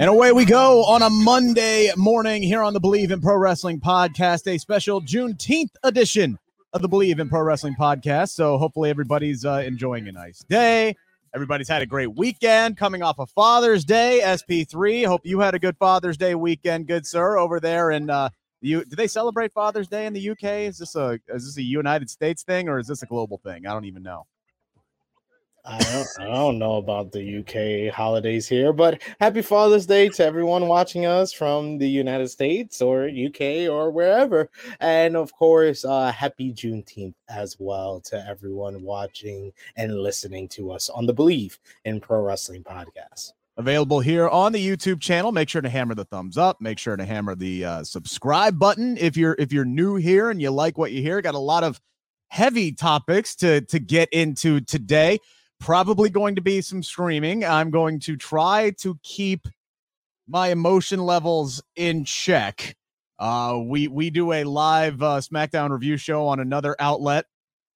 And away we go on a Monday morning here on the Bleav in Pro Wrestling podcast, a special Juneteenth edition of the Bleav in Pro Wrestling podcast. So hopefully everybody's uh, enjoying a nice day. Everybody's had a great weekend coming off of Father's Day. SP3, hope you had a good Father's Day weekend, good sir, over there And uh, you. Do they celebrate Father's Day in the UK? Is this a is this a United States thing or is this a global thing? I don't even know. I don't, I don't know about the UK holidays here, but happy Father's Day to everyone watching us from the United States or UK or wherever. And of course, uh, happy Juneteenth as well to everyone watching and listening to us on the Bleav in Pro Wrestling podcast. Available here on the YouTube channel. Make sure to hammer the thumbs up. Make sure to hammer the uh, subscribe button if you're if you're new here and you like what you hear. Got a lot of heavy topics to to get into today probably going to be some screaming. I'm going to try to keep my emotion levels in check. Uh, we we do a live uh, SmackDown review show on another outlet,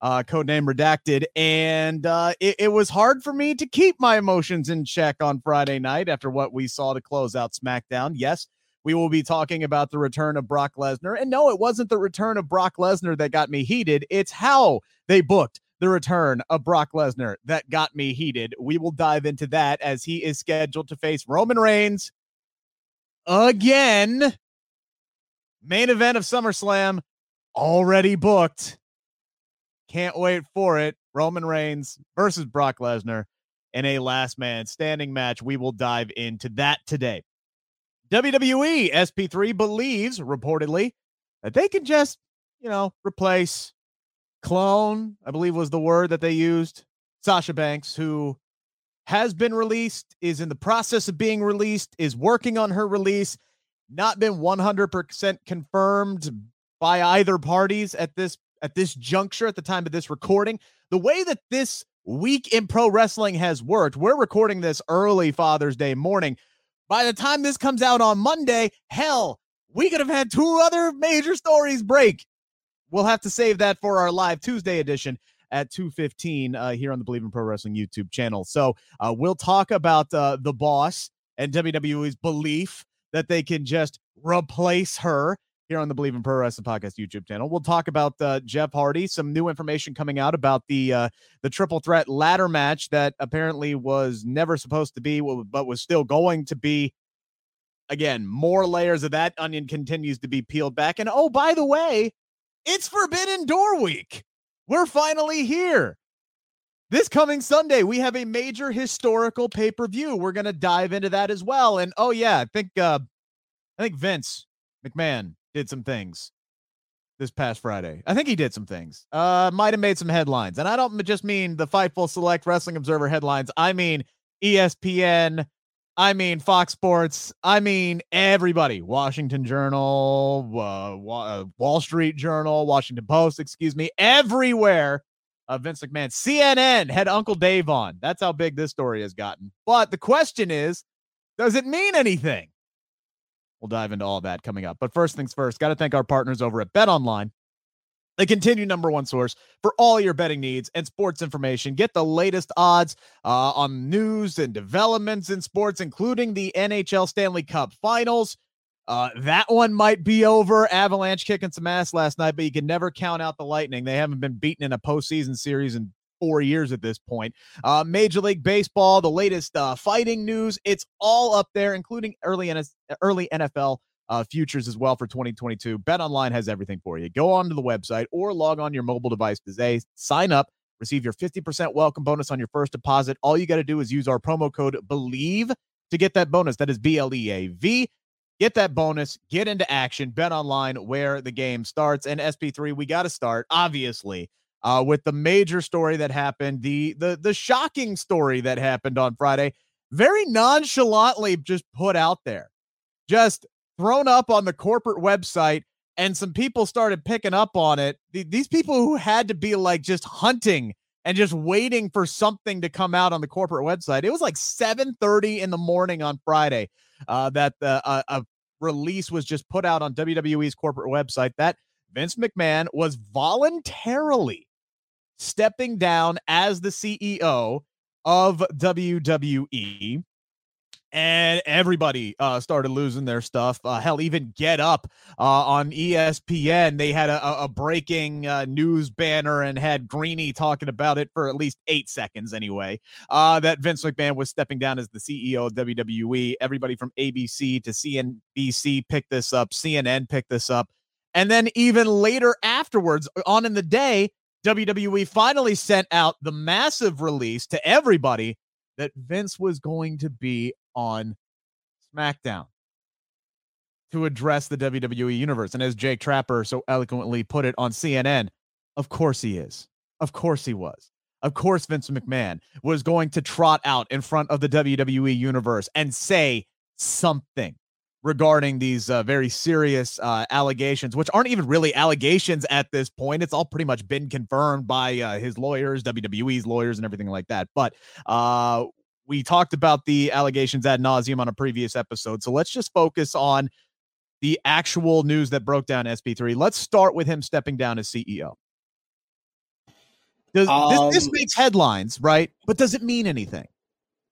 uh, codename Redacted, and uh, it, it was hard for me to keep my emotions in check on Friday night after what we saw to close out SmackDown. Yes, we will be talking about the return of Brock Lesnar, and no, it wasn't the return of Brock Lesnar that got me heated. It's how they booked the return of Brock Lesnar that got me heated. We will dive into that as he is scheduled to face Roman Reigns again. Main event of SummerSlam already booked. Can't wait for it. Roman Reigns versus Brock Lesnar in a last man standing match. We will dive into that today. WWE SP3 believes reportedly that they can just, you know, replace clone, I believe was the word that they used. Sasha Banks, who has been released, is in the process of being released, is working on her release, not been 100% confirmed by either parties at this at this juncture at the time of this recording. The way that this week in pro wrestling has worked, we're recording this early Father's Day morning. By the time this comes out on Monday, hell, we could have had two other major stories break we'll have to save that for our live Tuesday edition at 2.15 uh, here on the Bleav in Pro Wrestling YouTube channel. So uh, we'll talk about uh, the boss and WWE's belief that they can just replace her here on the Bleav in Pro Wrestling Podcast YouTube channel. We'll talk about uh, Jeff Hardy, some new information coming out about the uh, the triple threat ladder match that apparently was never supposed to be, but was still going to be. Again, more layers of that onion continues to be peeled back. And oh, by the way, it's Forbidden Door Week. We're finally here. This coming Sunday, we have a major historical pay per view. We're going to dive into that as well. And oh yeah, I think uh, I think Vince McMahon did some things this past Friday. I think he did some things. Uh, might have made some headlines, and I don't just mean the Fightful Select Wrestling Observer headlines. I mean ESPN, I mean Fox Sports. I mean everybody. Washington Journal, uh, uh, Wall Street Journal, Washington Post, excuse me, everywhere. Uh, Vince McMahon, CNN had Uncle Dave on. That's how big this story has gotten. But the question is, does it mean anything? We'll dive into all that coming up. But first things first, got to thank our partners over at Bet Online. The continued number one source for all your betting needs and sports information. Get the latest odds uh, on news and developments in sports, including the NHL Stanley Cup Finals. Uh, that one might be over. Avalanche kicking some ass last night, but you can never count out the Lightning. They haven't been beaten in a postseason series in four years at this point. Uh, Major League Baseball, the latest uh, fighting news. It's all up there, including early, early NFL uh, futures as well for 2022. Bet Online has everything for you. Go onto the website or log on your mobile device today. Sign up, receive your 50% welcome bonus on your first deposit. All you got to do is use our promo code BLEAV to get that bonus. That is B L E A V. Get that bonus, get into action. Bet Online, where the game starts. And SP3, we got to start, obviously. Uh, with the major story that happened, the the the shocking story that happened on Friday, very nonchalantly just put out there. Just thrown up on the corporate website and some people started picking up on it. These people who had to be like just hunting and just waiting for something to come out on the corporate website. It was like 7:30 in the morning on Friday uh, that the uh, a release was just put out on WWE's corporate website that Vince McMahon was voluntarily stepping down as the CEO of WWE and everybody uh, started losing their stuff. Uh, hell, even Get Up uh, on ESPN, they had a, a breaking uh, news banner and had Greeny talking about it for at least eight seconds anyway. Uh, that Vince McMahon was stepping down as the CEO of WWE. Everybody from ABC to CNBC picked this up, CNN picked this up. And then even later afterwards, on in the day, WWE finally sent out the massive release to everybody that Vince was going to be on SmackDown to address the WWE universe. And as Jake Tapper so eloquently put it on CNN, of course he is. Of course he was. Of course, Vince McMahon was going to trot out in front of the WWE universe and say something regarding these uh, very serious uh, allegations, which aren't even really allegations at this point. It's all pretty much been confirmed by uh, his lawyers, WWE's lawyers, and everything like that. But uh, we talked about the allegations ad nauseum on a previous episode. So let's just focus on the actual news that broke down SP3. Let's start with him stepping down as CEO. Does, um, this, this, um makes headlines, right? But does it mean anything?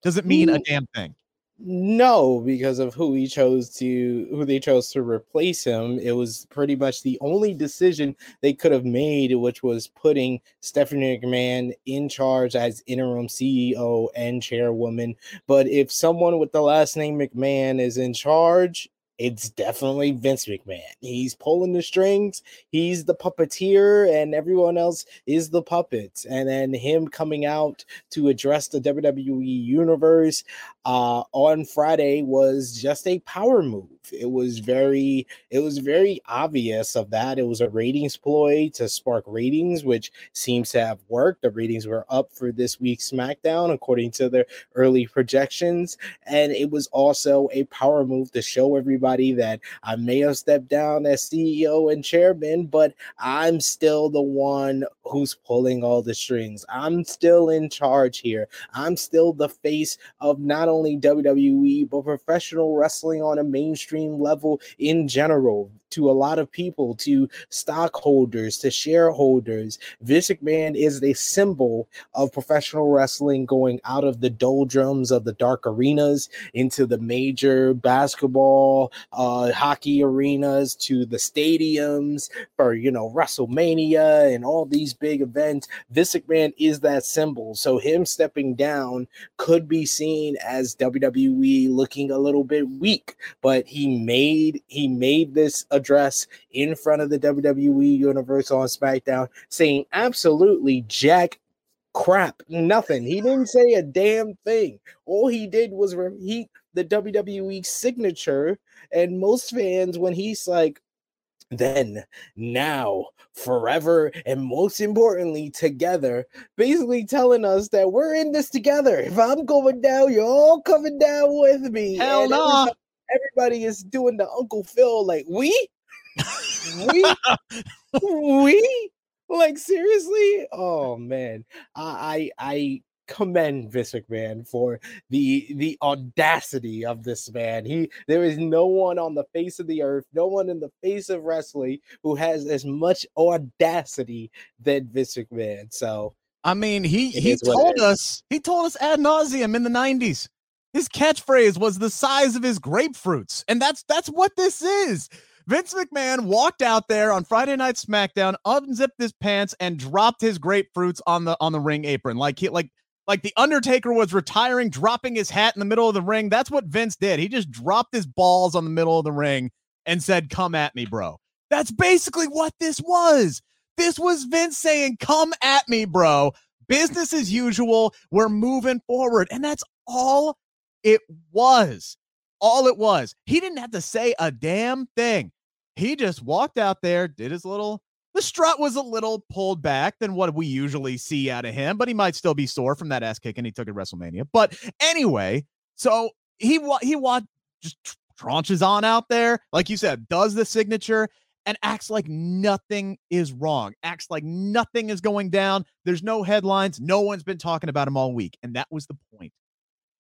Does it mean a damn thing? No, because of who he chose to who they chose to replace him. It was pretty much the only decision they could have made, which was putting Stephanie McMahon in charge as interim CEO and chairwoman. But if someone with the last name McMahon is in charge, it's definitely Vince McMahon. He's pulling the strings, he's the puppeteer, and everyone else is the puppets. And then him coming out to address the WWE universe uh, on Friday was just a power move. It was very, it was very obvious of that. It was a ratings ploy to spark ratings, which seems to have worked. The ratings were up for this week's SmackDown according to their early projections, and it was also a power move to show everybody that I may have stepped down as CEO and chairman, but I'm still the one who's pulling all the strings. I'm still in charge here. I'm still the face of not only WWE, but professional wrestling on a mainstream level in general to a lot of people, to stockholders, to shareholders. Vince McMahon is a symbol of professional wrestling going out of the doldrums of the dark arenas into the major basketball, uh, hockey arenas to the stadiums for, you know, WrestleMania and all these big events. Vince McMahon is that symbol. So him stepping down could be seen as WWE looking a little bit weak, but he made he made this address in front of the WWE universe on SmackDown saying absolutely jack crap nothing. He didn't say a damn thing. All he did was repeat the WWE signature and most fans when he's like then, now, forever, and most importantly, together, basically telling us that we're in this together. If I'm going down, you're all coming down with me. Hell no. Nah. Everybody is doing the Uncle Phil, like, we? we? we? Like, seriously? Oh, man. I, I, I commend Vince McMahon for the the audacity of this man. He there is no one on the face of the earth, no one in the face of wrestling who has as much audacity than Vince McMahon. So I mean, he he told us he told us ad nauseum in the '90s. His catchphrase was the size of his grapefruits, and that's that's what this is. Vince McMahon walked out there on Friday Night SmackDown, unzipped his pants, and dropped his grapefruits on the on the ring apron, like he like like the Undertaker was retiring, dropping his hat in the middle of the ring. That's what Vince did. He just dropped his balls on the middle of the ring and said, Come at me, bro. That's basically what this was. This was Vince saying, Come at me, bro. Business as usual. We're moving forward. And that's all it was. All it was. He didn't have to say a damn thing. He just walked out there, did his little the strut was a little pulled back than what we usually see out of him, but he might still be sore from that ass kicking he took at WrestleMania. But anyway, so he he what just tranches on out there, like you said, does the signature, and acts like nothing is wrong, acts like nothing is going down. There's no headlines. No one's been talking about him all week. And that was the point.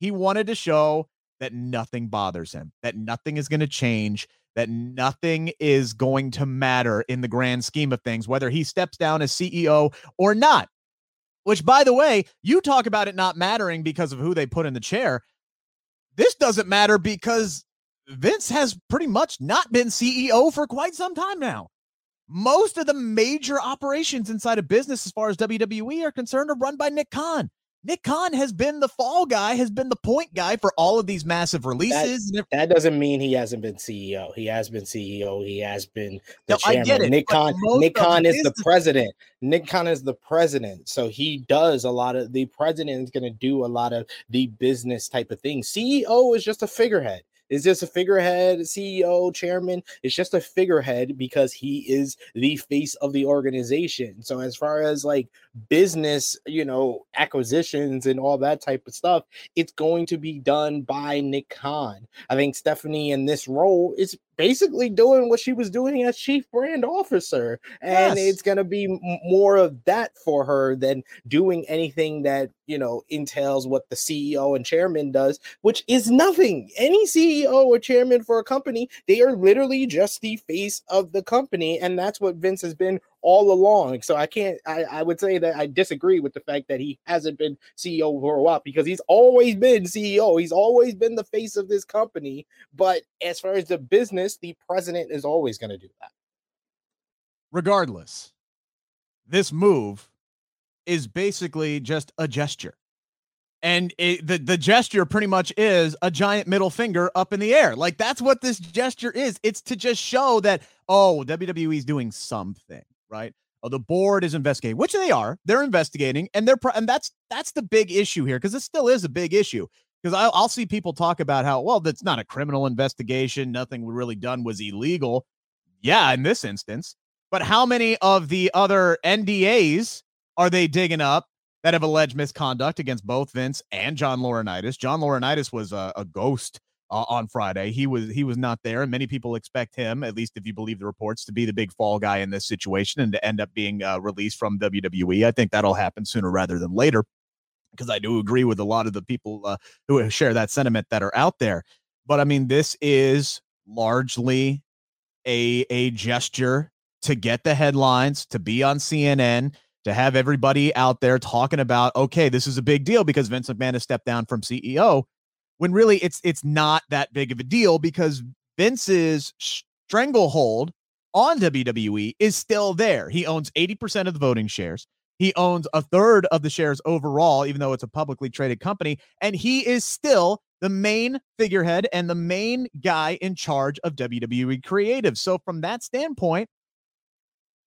He wanted to show that nothing bothers him, that nothing is going to change, that nothing is going to matter in the grand scheme of things, whether he steps down as CEO or not. Which, by the way, you talk about it not mattering because of who they put in the chair. This doesn't matter because Vince has pretty much not been CEO for quite some time now. Most of the major operations inside of business, as far as WWE are concerned, are run by Nick Khan. Nick Khan has been the fall guy, has been the point guy for all of these massive releases. That, that doesn't mean he hasn't been CEO. He has been CEO. He has been the no, chairman. I get it, Nick Khan. Nick Khan is the president. Nick Khan is the president, so he does a lot of the president is going to do a lot of the business type of things. CEO is just a figurehead. Is just a figurehead, CEO, chairman. It's just a figurehead because he is the face of the organization. So as far as like business, you know, acquisitions and all that type of stuff, it's going to be done by Nick Khan. I think Stephanie in this role is basically doing what she was doing as chief brand officer and Yes. it's going to be more of that for her than doing anything that you know entails what the CEO and chairman does which is nothing any CEO or chairman for a company they are literally just the face of the company and that's what Vince has been all along so I can't I, I would say that I disagree with the fact that he hasn't been CEO for a while because he's always been CEO he's always been the face of this company but as far as the business, the president is always going to do that. regardless, this move is basically just a gesture. And it, the, the gesture pretty much is a giant middle finger up in the air. Like that's what this gesture is. It's to just show that, oh, WWE is doing something, right? Oh, the board is investigating, which they are. They're investigating, and they're and that's that's the big issue here because it still is a big issue. Because I'll, I'll see people talk about how well that's not a criminal investigation. Nothing really done was illegal. Yeah, in this instance, but how many of the other NDAs are they digging up that have alleged misconduct against both Vince and John Laurinaitis? John Laurinaitis was a, a ghost uh, on Friday. He was he was not there, and many people expect him, at least if you believe the reports, to be the big fall guy in this situation and to end up being uh, released from WWE. I think that'll happen sooner rather than later, because I do agree with a lot of the people uh, who share that sentiment that are out there. But I mean, this is largely a a gesture to get the headlines, to be on CNN, to have everybody out there talking about, okay, this is a big deal because Vince McMahon has stepped down from CEO. When really it's it's not that big of a deal because Vince's stranglehold on WWE is still there. He owns 80% of the voting shares. He owns a third of the shares overall, even though it's a publicly traded company. And he is still the main figurehead and the main guy in charge of WWE creative. So, from that standpoint,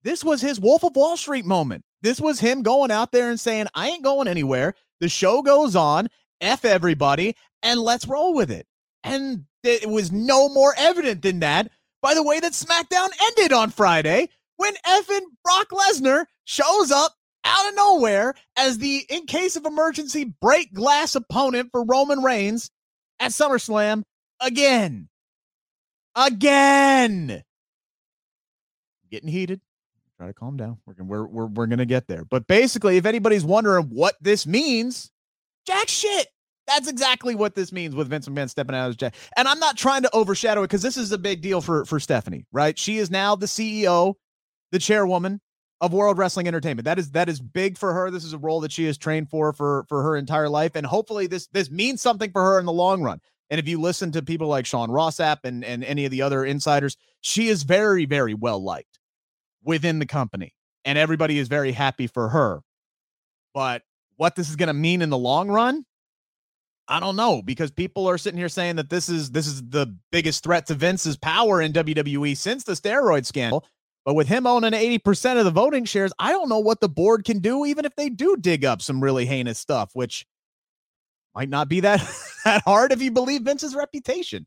this was his Wolf of Wall Street moment. This was him going out there and saying, I ain't going anywhere. The show goes on, F everybody, and let's roll with it. And it was no more evident than that by the way that SmackDown ended on Friday when effing Brock Lesnar shows up out of nowhere as the, in case of emergency, break glass opponent for Roman Reigns at SummerSlam again. Again. Getting heated. Try to calm down. We're we're we're, we're gonna get there. But basically, if anybody's wondering what this means, jack shit. That's exactly what this means with Vince McMahon stepping out as Jack. And I'm not trying to overshadow it because this is a big deal for for Stephanie, right? She is now the CEO, the chairwoman of World Wrestling Entertainment. That is that is big for her. This is a role that she has trained for for for her entire life, and hopefully this this means something for her in the long run. And if you listen to people like Sean Ross Sapp and and any of the other insiders, she is very very well liked within the company, and everybody is very happy for her. But what this is going to mean in the long run, I don't know because people are sitting here saying that this is this is the biggest threat to Vince's power in WWE since the steroid scandal. But with him owning 80% of the voting shares, I don't know what the board can do, even if they do dig up some really heinous stuff, which might not be that, that hard if you believe Vince's reputation.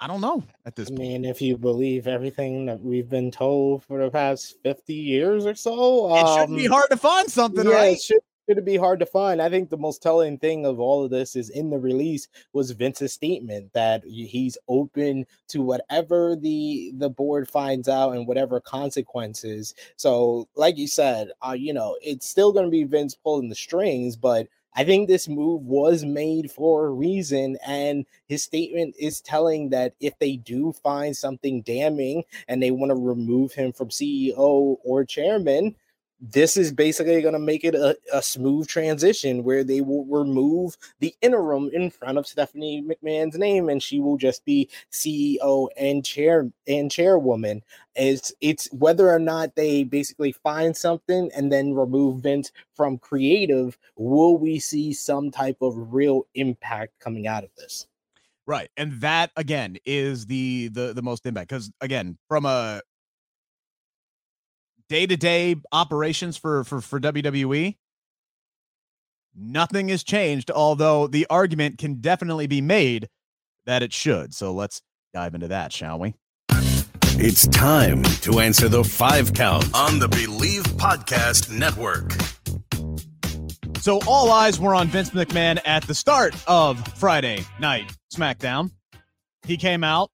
I don't know at this I point. mean, if you believe everything that we've been told for the past 50 years or so, It shouldn't be um, hard to find something, yeah, right? it should It'd be hard to find. I think the most telling thing of all of this is in the release was Vince's statement that he's open to whatever the the board finds out and whatever consequences. So, like you said, uh, you know, it's still going to be Vince pulling the strings, but I think this move was made for a reason, and his statement is telling that if they do find something damning and they want to remove him from CEO or chairman, this is basically going to make it a, a, smooth transition where they will remove the interim in front of Stephanie McMahon's name and she will just be CEO and chair and chairwoman. It's it's whether or not they basically find something and then remove Vince from creative, will we see some type of real impact coming out of this? Right. And that again is the the the most impact because again, from a day to day operations for, for, for WWE, nothing has changed, although the argument can definitely be made that it should. So let's dive into that, shall we? It's time to answer the five count on the Bleav Podcast Network. So all eyes were on Vince McMahon at the start of Friday night SmackDown. He came out,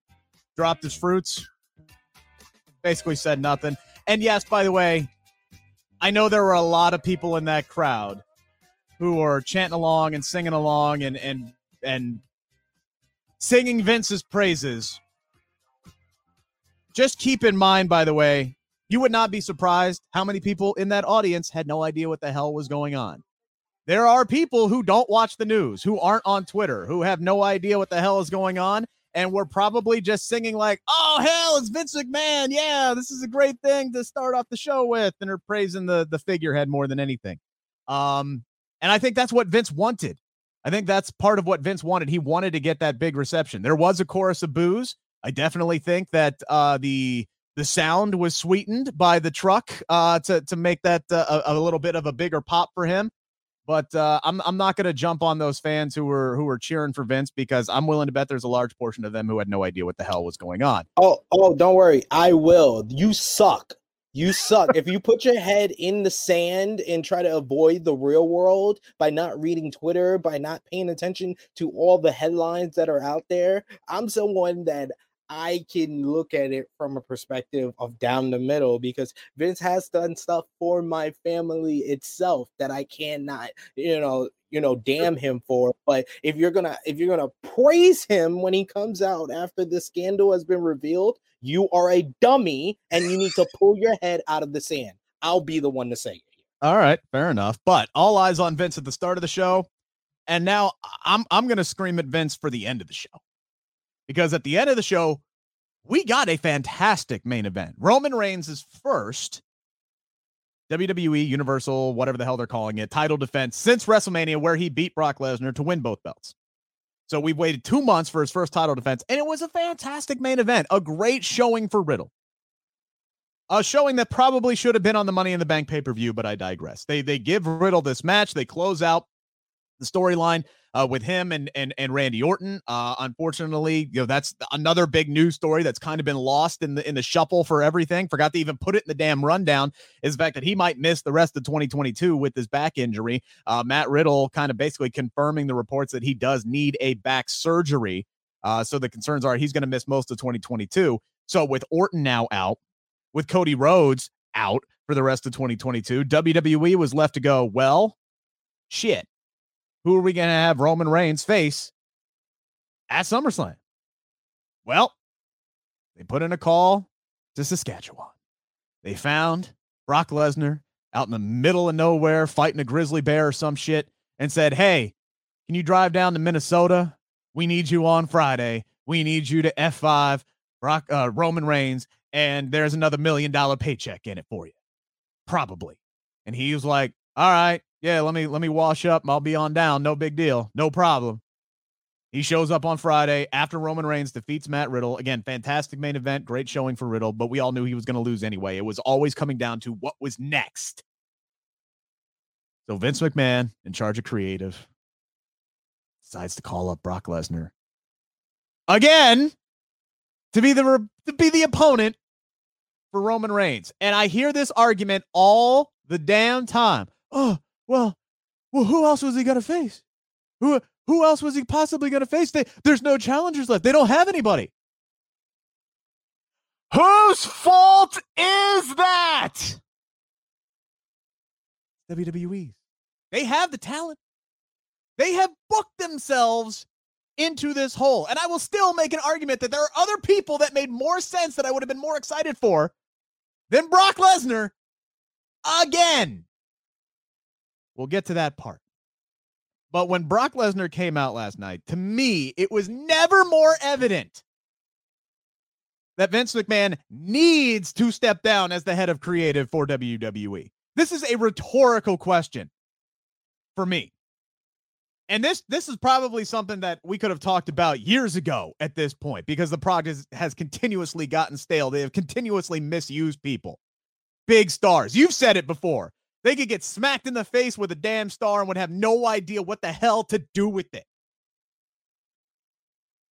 dropped his fruits, basically said nothing. And yes, by the way, I know there were a lot of people in that crowd who are chanting along and singing along and and and singing Vince's praises. Just keep in mind, by the way, you would not be surprised how many people in that audience had no idea what the hell was going on. There are people who don't watch the news, who aren't on Twitter, who have no idea what the hell is going on, and we're probably just singing like, "Oh hell, it's Vince McMahon! Yeah, this is a great thing to start off the show with," and are praising the the figurehead more than anything. Um, and I think that's what Vince wanted. I think that's part of what Vince wanted. He wanted to get that big reception. There was a chorus of boos. I definitely think that uh, the the sound was sweetened by the truck uh, to to make that uh, a, a little bit of a bigger pop for him. But uh, I'm I'm not going to jump on those fans who were who were cheering for Vince because I'm willing to bet there's a large portion of them who had no idea what the hell was going on. Oh oh, don't worry, I will. You suck. You suck. if you put your head in the sand and try to avoid the real world by not reading Twitter, by not paying attention to all the headlines that are out there, I'm someone that I can look at it from a perspective of down the middle because Vince has done stuff for my family itself that I cannot, you know, you know, damn him for. But if you're gonna if you're gonna praise him when he comes out after the scandal has been revealed, you are a dummy and you need to pull your head out of the sand. I'll be the one to say it. All right, fair enough. But all eyes on Vince at the start of the show. And now I'm I'm gonna scream at Vince for the end of the show because at the end of the show, we got a fantastic main event. Roman Reigns' is first WWE Universal, whatever the hell they're calling it, title defense since WrestleMania, where he beat Brock Lesnar to win both belts. So we've waited two months for his first title defense, and it was a fantastic main event, a great showing for Riddle. A showing that probably should have been on the Money in the Bank pay per view, but I digress. They they give Riddle this match. They close out the storyline uh, with him and and and Randy Orton. Uh, unfortunately, you know that's another big news story that's kind of been lost in the in the shuffle for everything. Forgot to even put it in the damn rundown. Is the fact that he might miss the rest of 2022 with his back injury. Uh, Matt Riddle kind of basically confirming the reports that he does need a back surgery. Uh, so the concerns are he's going to miss most of 2022. So with Orton now out, with Cody Rhodes out for the rest of 2022, WWE was left to go. Well, shit who are we going to have Roman Reigns face at SummerSlam? Well, they put in a call to Saskatchewan. They found Brock Lesnar out in the middle of nowhere fighting a grizzly bear or some shit and said, Hey, can you drive down to Minnesota? We need you on Friday. We need you to F5 Brock, uh, Roman Reigns, and there's another million dollar paycheck in it for you. Probably. And he was like, All right, yeah, let me let me wash up. I'll be on down. No big deal. No problem. He shows up on Friday after Roman Reigns defeats Matt Riddle. Again, fantastic main event, great showing for Riddle, but we all knew he was going to lose anyway. It was always coming down to what was next. So Vince McMahon, in charge of creative, decides to call up Brock Lesnar again to be the to be the opponent for Roman Reigns. And I hear this argument all the damn time. Oh, well, Well, who else was he going to face? Who who else was he possibly going to face? They, there's no challengers left. They don't have anybody. Whose fault is that? WWE's. They have the talent. They have booked themselves into this hole. And I will still make an argument that there are other people that made more sense that I would have been more excited for than Brock Lesnar again. We'll get to that part. But when Brock Lesnar came out last night, to me, it was never more evident that Vince McMahon needs to step down as the head of creative for WWE. This is a rhetorical question for me. And this this is probably something that we could have talked about years ago at this point because the product has continuously gotten stale. They have continuously misused people. Big stars. You've said it before. They could get smacked in the face with a damn star and would have no idea what the hell to do with it.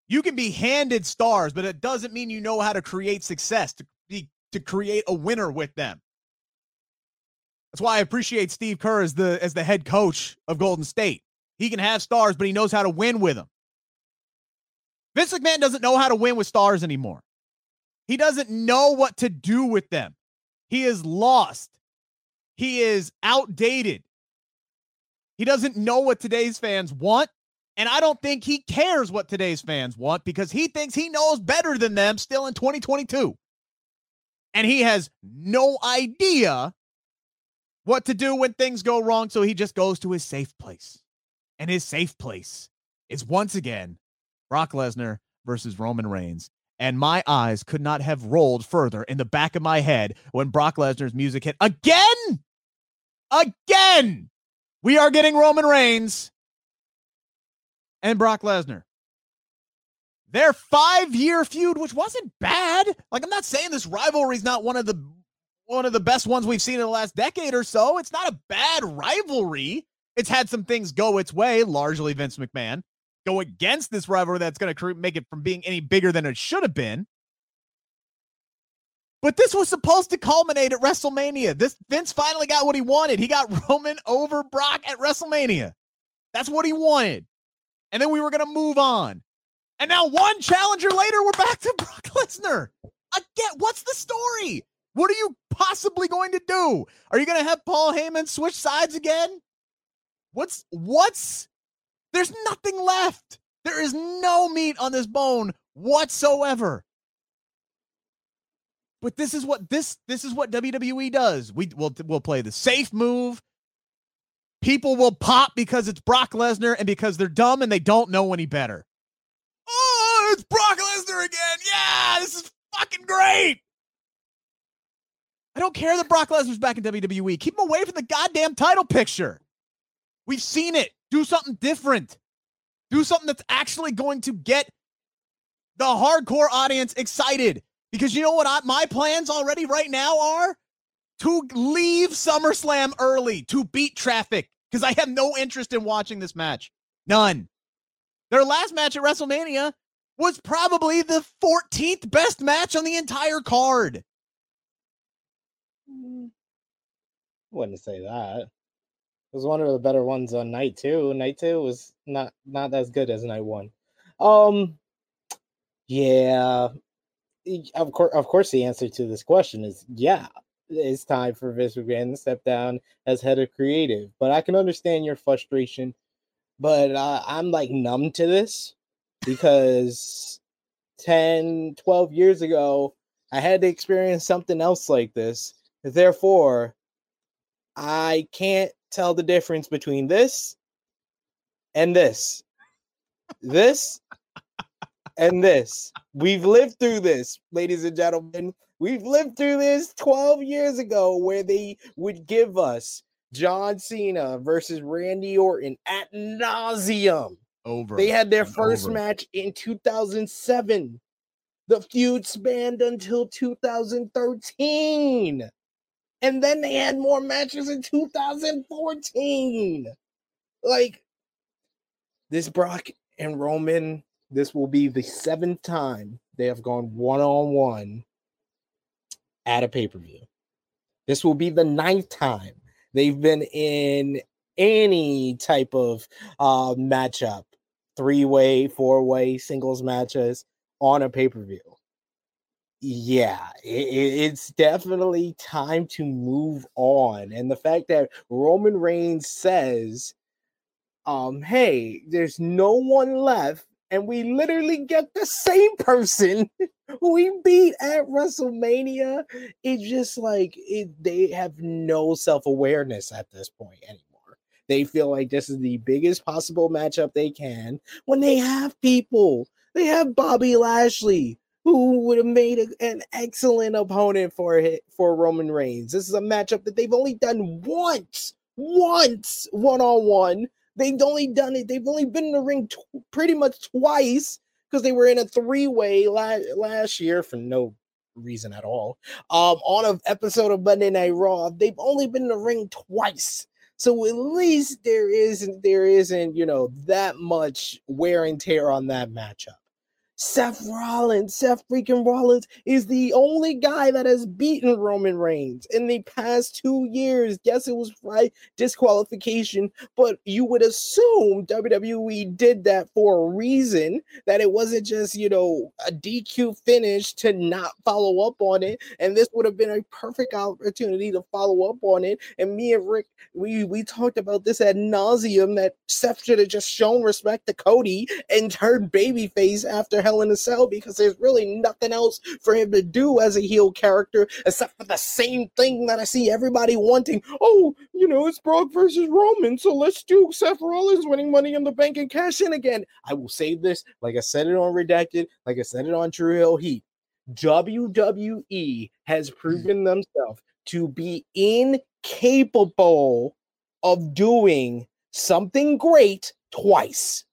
You can be handed stars, but it doesn't mean you know how to create success, to be to create a winner with them. That's why I appreciate Steve Kerr as the as the head coach of Golden State. He can have stars, but he knows how to win with them. Vince McMahon doesn't know how to win with stars anymore. He doesn't know what to do with them. He is lost. He is outdated. He doesn't know what today's fans want. And I don't think he cares what today's fans want because he thinks he knows better than them still in 2022. And he has no idea what to do when things go wrong. So he just goes to his safe place and his safe place is once again Brock Lesnar versus Roman Reigns. And my eyes could not have rolled further in the back of my head when Brock Lesnar's music hit again. Again, we are getting Roman Reigns and Brock Lesnar. Their five year feud, which wasn't bad. Like, I'm not saying this rivalry is not one of the one of the best ones we've seen in the last decade or so. It's not a bad rivalry. It's had some things go its way, largely Vince McMahon, go against this rivalry that's going to make it from being any bigger than it should have been. But this was supposed to culminate at WrestleMania. This Vince finally got what he wanted. He got Roman over Brock at WrestleMania. That's what he wanted. And then we were going to move on. And now one challenger later, we're back to Brock Lesnar. Again, what's the story? What are you possibly going to do? Are you going to have Paul Heyman switch sides again? What's what's there's nothing left. There is no meat on this bone whatsoever. But this is what this this is what WWE does. We will we'll play the safe move. People will pop because it's Brock Lesnar and because they're dumb and they don't know any better. Oh, it's Brock Lesnar again. Yeah, this is fucking great. I don't care that Brock Lesnar's back in WWE. Keep him away from the goddamn title picture. We've seen it. Do something different. Do something that's actually going to get the hardcore audience excited. Because you know what I, my plans already right now are? To leave SummerSlam early to beat traffic because I have no interest in watching this match. None. Their last match at WrestleMania was probably the 14th best match on the entire card. Wouldn't say that It was one of the better ones on night two. Night two was not not as good as night one. Um, yeah, of course, of course, the answer to this question is yeah. It's time for Vince McMahon to step down as head of creative, but I can understand your frustration. But uh, I'm like numb to this because 10, 12 years ago, I had to experience something else like this. Therefore, I can't tell the difference between this and this. This and this. We've lived through this, ladies and gentlemen. We've lived through this 12 years ago where they would give us John Cena versus Randy Orton at nauseum. Over. They had their first over. match in 2007. The feud spanned until 2013. And then they had more matches in 2014. Like this Brock and Roman, this will be the seventh time they have gone one on one at a pay per view. This will be the ninth time they've been in any type of uh, matchup, three way, four way, singles matches on a pay per view. Yeah, it, it's definitely time to move on. And the fact that Roman Reigns says, um, hey, there's no one left and we literally get the same person we beat at WrestleMania. It's just like it, they have no self awareness at this point anymore. They feel like this is the biggest possible matchup they can when they have people. They have Bobby Lashley, who would have made a, an excellent opponent for for Roman Reigns. This is a matchup that they've only done once, once one on one They've only done it. They've only been in the ring pretty much twice because they were in a three way la- last year for no reason at all. Um, on an episode of Monday Night Raw, they've only been in the ring twice. So at least there isn't there isn't you know that much wear and tear on that matchup. Seth Rollins, Seth freaking Rollins is the only guy that has beaten Roman Reigns in the past two years. Guess it was by disqualification, but you would assume WWE did that for a reason, that it wasn't just, you know, a DQ finish to not follow up on it. And this would have been a perfect opportunity to follow up on it. And me and Rick, we, we talked about this ad nauseum that Seth should have just shown respect to Cody and turned babyface after Hell in a Cell because there's really nothing else for him to do as a heel character except for the same thing that I see everybody wanting. Oh, you know, it's Brock versus Roman, so let's do Seth Rollins winning Money in the Bank and cash in again. I will save this, like I said it on Redacted, like I said it on True Hill Heat. WWE has mm. proven themselves to be incapable of doing something great twice.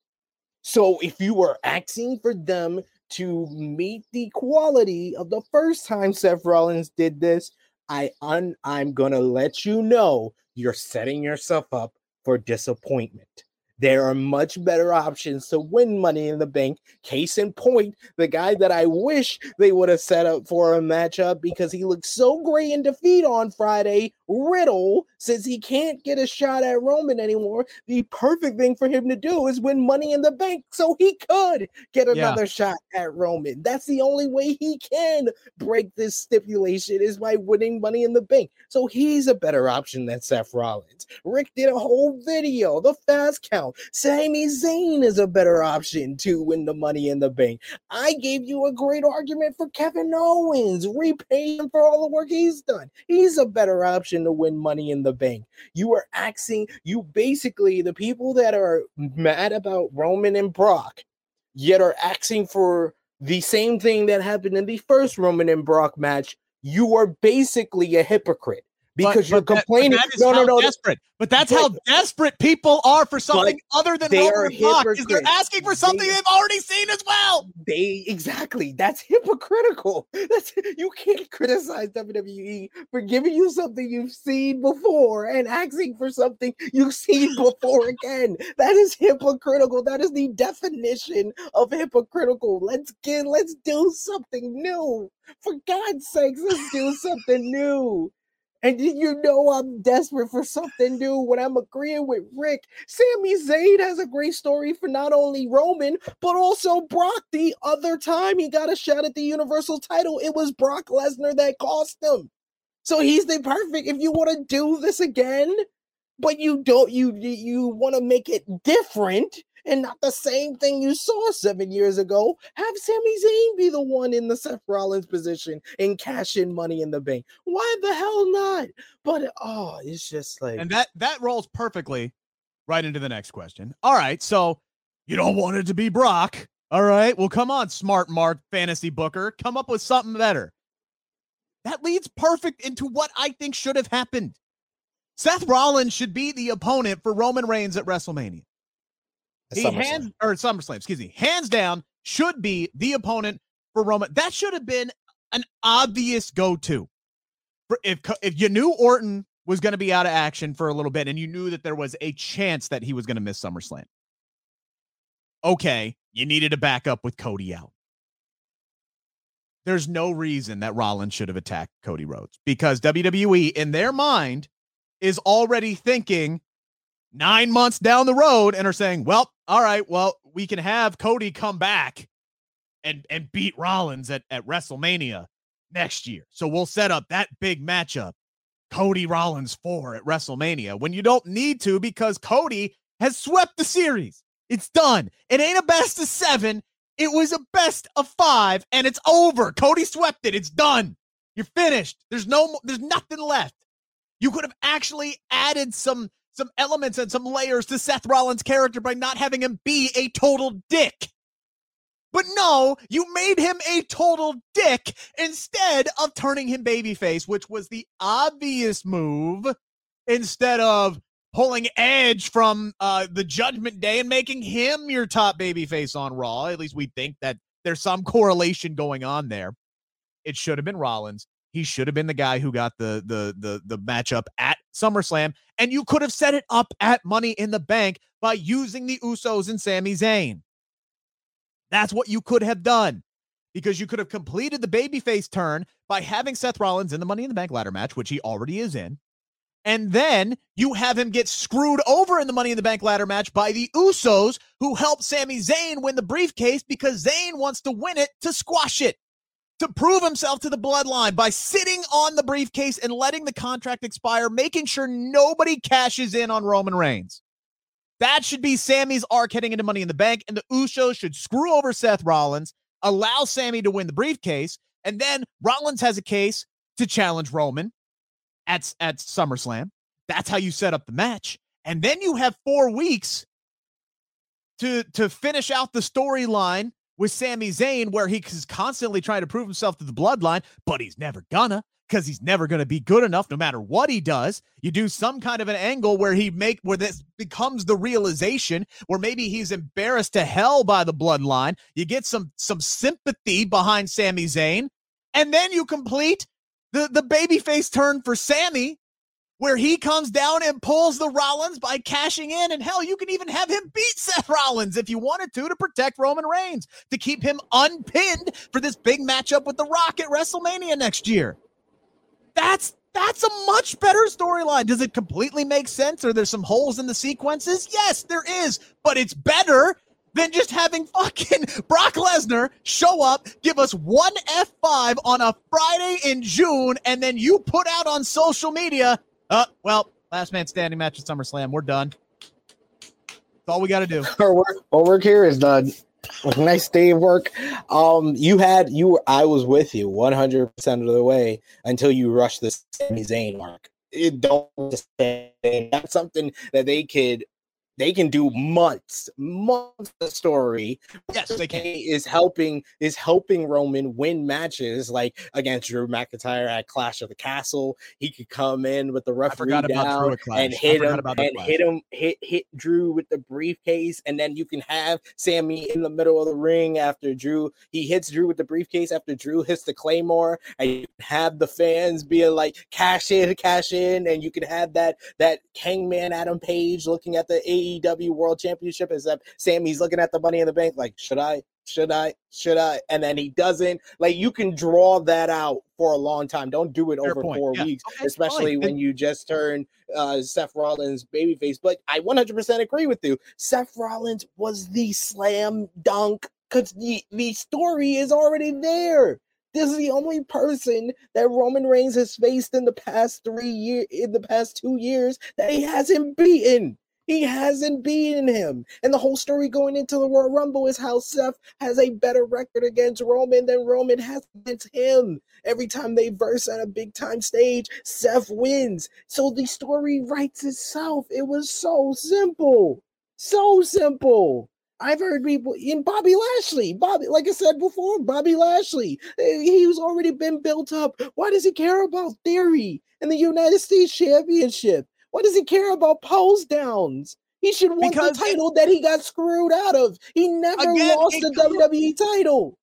So if you were asking for them to meet the quality of the first time Seth Rollins did this, I un- I'm gonna let you know you're setting yourself up for disappointment. There are much better options to win money in the bank. Case in point, the guy that I wish they would have set up for a matchup because he looked so great in defeat on Friday, Riddle, since he can't get a shot at Roman anymore, the perfect thing for him to do is win money in the bank so he could get another yeah. shot at Roman. That's the only way he can break this stipulation is by winning money in the bank. So he's a better option than Seth Rollins. Rick did a whole video, the fast count. Sami Zayn is a better option to win the money in the bank. I gave you a great argument for Kevin Owens. Repay him for all the work he's done. He's a better option to win money in the bank. You are axing, you basically, the people that are mad about Roman and Brock, yet are axing for the same thing that happened in the first Roman and Brock match, you are basically a hypocrite because but, you're but complaining. That, no, no, no, desperate. But that's but, how desperate people are for something other than they are. Is they're asking for something they, have already seen as well. They exactly. That's hypocritical. That's you can't criticize WWE for giving you something you've seen before and asking for something you've seen before again. That is hypocritical. That is the definition of hypocritical. Let's get. Let's do something new. For God's sakes, let's do something new. And you know I'm desperate for something new when I'm agreeing with Rick. Sami Zayn has a great story for not only Roman, but also Brock. The other time he got a shot at the Universal title, it was Brock Lesnar that cost him. So he's the perfect if you want to do this again, but you don't you you want to make it different and not the same thing you saw seven years ago. Have Sami Zayn be the one in the Seth Rollins position and cash in money in the bank. Why the hell not? But oh, it's just like and that that rolls perfectly right into the next question. All right, so you don't want it to be Brock. All right, well, come on, smart Mark fantasy booker, come up with something better. That leads perfect into what I think should have happened. Seth Rollins should be the opponent for Roman Reigns at WrestleMania. He hands or SummerSlam, excuse me, hands down should be the opponent for Roman. That should have been an obvious go-to. For if if you knew Orton was going to be out of action for a little bit and you knew that there was a chance that he was going to miss SummerSlam. Okay, you needed to back up with Cody out. There's no reason that Rollins should have attacked Cody Rhodes because WWE in their mind is already thinking nine months down the road and are saying, well, all right, well, we can have Cody come back and and beat Rollins at, at WrestleMania next year. So we'll set up that big matchup, Cody Rollins 4 at WrestleMania, when you don't need to because Cody has swept the series. It's done. It ain't a best of seven. It was a best of five, and it's over. Cody swept it. It's done. You're finished. There's no there's nothing left. You could have actually added some some elements and some layers to Seth Rollins' character by not having him be a total dick. But no, you made him a total dick instead of turning him babyface, which was the obvious move instead of pulling Edge from uh, the Judgment Day and making him your top babyface on Raw. At least we think that there's some correlation going on there. It should have been Rollins. He should have been the guy who got the the the the matchup at SummerSlam, and you could have set it up at Money in the Bank by using the Usos and Sami Zayn. That's what you could have done because you could have completed the babyface turn by having Seth Rollins in the Money in the Bank ladder match, which he already is in. And then you have him get screwed over in the Money in the Bank ladder match by the Usos, who helped Sami Zayn win the briefcase because Zayn wants to win it to squash it to prove himself to the bloodline by sitting on the briefcase and letting the contract expire, making sure nobody cashes in on Roman Reigns. That should be Sami's arc heading into Money in the Bank, and the Usos should screw over Seth Rollins, allow Sami to win the briefcase, and then Rollins has a case to challenge Roman at, at SummerSlam. That's how you set up the match. And then you have four weeks to to finish out the storyline with Sami Zayn, where he's constantly trying to prove himself to the bloodline, but he's never gonna because he's never going to be good enough no matter what he does. You do some kind of an angle where he make where this becomes the realization where maybe he's embarrassed to hell by the bloodline. You get some some sympathy behind Sami Zayn, and then you complete the the babyface turn for Sami where he comes down and pulls the Rollins by cashing in. And hell, you can even have him beat Seth Rollins if you wanted to to protect Roman Reigns, to keep him unpinned for this big matchup with The Rock at WrestleMania next year. That's that's a much better storyline. Does it completely make sense? Are there some holes in the sequences? Yes, there is, but it's better than just having fucking Brock Lesnar show up, give us one F5 on a Friday in June, and then you put out on social media, uh, well, last man standing match at SummerSlam. We're done. That's all we got to do. Our work, our work here is done. Nice day of work. Um, you had you. Were, I was with you 100 percent of the way until you rushed the Sami Zayn mark. It don't that's something that they could they can do months, months of story. Yes, they can. Is helping is helping Roman win matches like against Drew McIntyre at Clash of the Castle. He could come in with the referee down and hit him and hit him hit hit Drew with the briefcase, and then you can have Sami in the middle of the ring after Drew he hits Drew with the briefcase after Drew hits the Claymore, and you have the fans being like cash in, cash in, and you can have that that Hangman Adam Page looking at the AEW World Championship is that Sami's looking at the money in the bank, like, should I? Should I? Should I? And then he doesn't. Like you can draw that out for a long time. Don't do it Fair over point. four yeah. weeks, okay, especially when you just turn uh, Seth Rollins babyface. But I 100% agree with you. Seth Rollins was the slam dunk because the, the story is already there. This is the only person that Roman Reigns has faced in the past three years, in the past two years, that he hasn't beaten. He hasn't beaten him. And the whole story going into the Royal Rumble is how Seth has a better record against Roman than Roman has against him. Every time they verse on a big time stage, Seth wins. So the story writes itself. It was so simple. So simple. I've heard people in Bobby Lashley, Bobby, like I said before, Bobby Lashley, eh, he's already been built up. Why does he care about Theory and the United States Championship? Why does he care about pose downs? He should want the title it, that he got screwed out of. He never again, lost the WWE title.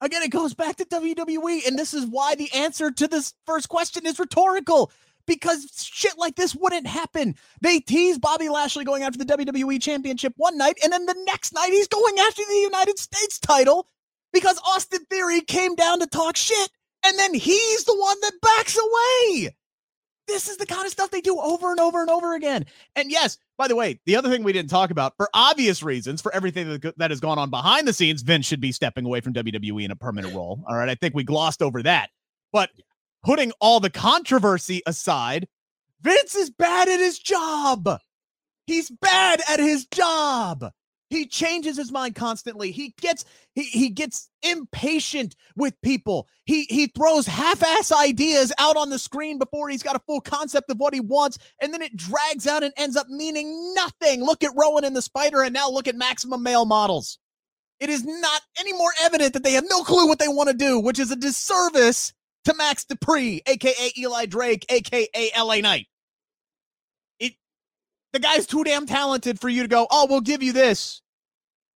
Again, it goes back to WWE, and this is why the answer to this first question is rhetorical. Because shit like this wouldn't happen. They tease Bobby Lashley going after the WWE Championship one night, and then the next night he's going after the United States title because Austin Theory came down to talk shit, and then he's the one that backs away. This is the kind of stuff they do over and over and over again. And yes, by the way, the other thing we didn't talk about, for obvious reasons, for everything that, that has gone on behind the scenes, Vince should be stepping away from WWE in a permanent role. All right. I think we glossed over that. But putting all the controversy aside, Vince is bad at his job. He's bad at his job. He changes his mind constantly. He gets he, he gets impatient with people. He he throws half-ass ideas out on the screen before he's got a full concept of what he wants, and then it drags out and ends up meaning nothing. Look at Rowan and the Spider, and now look at Maximum Male Models. It is not any more evident that they have no clue what they want to do, which is a disservice to Max Dupri, aka Eli Drake, aka LA Knight. The guy's too damn talented for you to go, oh, we'll give you this,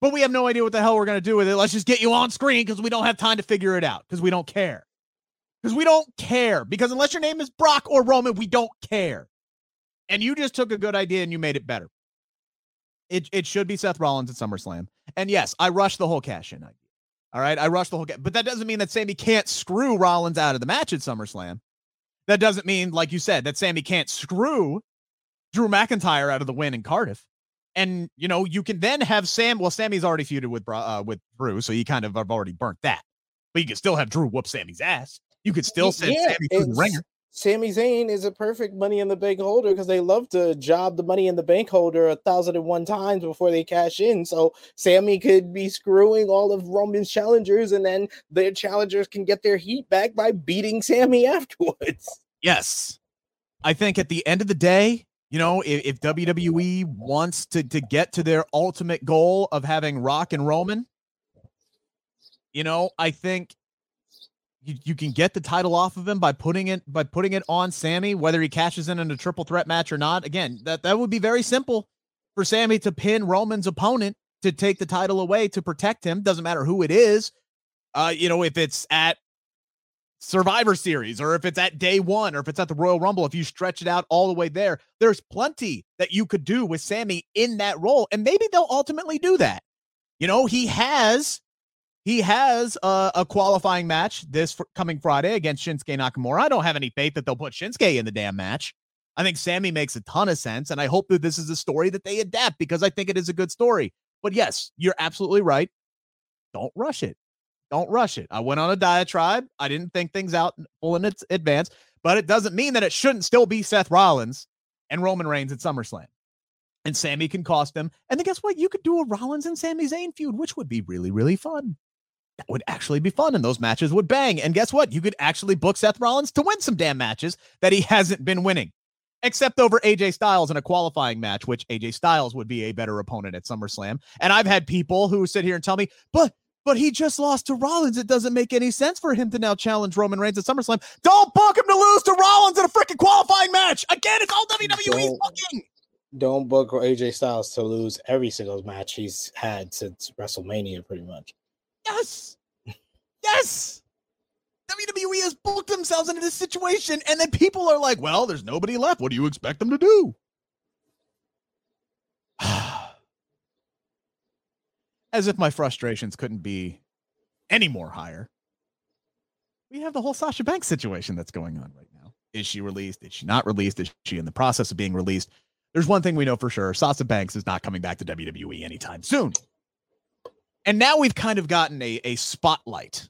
but we have no idea what the hell we're going to do with it. Let's just get you on screen because we don't have time to figure it out because we don't care. Because we don't care. Because unless your name is Brock or Roman, we don't care. And you just took a good idea and you made it better. It, it should be Seth Rollins at SummerSlam. And yes, I rushed the whole cash in idea. All right. I rushed the whole, game. but that doesn't mean that Sami can't screw Rollins out of the match at SummerSlam. That doesn't mean, like you said, that Sami can't screw Drew McIntyre out of the win in Cardiff. And you know, you can then have Sam. Well, Sami's already feuded with uh, with Drew, so you kind of have already burnt that. But you can still have Drew whoop Sami's ass. You could still send yeah, Sami through the ringer. Sami Zayn is a perfect money in the bank holder because they love to job the money in the bank holder a thousand and one times before they cash in. So Sami could be screwing all of Roman's challengers, and then their challengers can get their heat back by beating Sami afterwards. Yes. I think at the end of the day, you know, if, if, WWE wants to to get to their ultimate goal of having Rock and Roman, you know, I think you, you can get the title off of him by putting it by putting it on Sami, whether he cashes in in a triple threat match or not. Again, that that would be very simple for Sami to pin Roman's opponent to take the title away to protect him. Doesn't matter who it is. Uh, you know, if it's at Survivor Series, or if it's at day one, or if it's at the Royal Rumble, if you stretch it out all the way there, there's plenty that you could do with Sami in that role. And maybe they'll ultimately do that. You know, he has he has a, a qualifying match this coming Friday against Shinsuke Nakamura. I don't have any faith that they'll put Shinsuke in the damn match. I think Sami makes a ton of sense, and I hope that this is a story that they adapt because I think it is a good story. But yes, you're absolutely right. Don't rush it. Don't rush it. I went on a diatribe. I didn't think things out full in its advance, but it doesn't mean that it shouldn't still be Seth Rollins and Roman Reigns at SummerSlam. And Sami can cost them. And then guess what? You could do a Rollins and Sami Zayn feud, which would be really, really fun. That would actually be fun, and those matches would bang. And guess what? You could actually book Seth Rollins to win some damn matches that he hasn't been winning, except over AJ Styles in a qualifying match, which AJ Styles would be a better opponent at SummerSlam. And I've had people who sit here and tell me, but but he just lost to Rollins. It doesn't make any sense for him to now challenge Roman Reigns at SummerSlam. Don't book him to lose to Rollins in a freaking qualifying match. Again, it's all WWE booking. Don't book AJ Styles to lose every single match he's had since WrestleMania, pretty much. Yes. Yes. WWE has booked themselves into this situation, and then people are like, well, there's nobody left. What do you expect them to do? as if my frustrations couldn't be any more higher. We have the whole Sasha Banks situation that's going on right now. Is she released? Is she not released? Is she in the process of being released? There's one thing we know for sure Sasha Banks is not coming back to WWE anytime soon. And now we've kind of gotten a, a spotlight,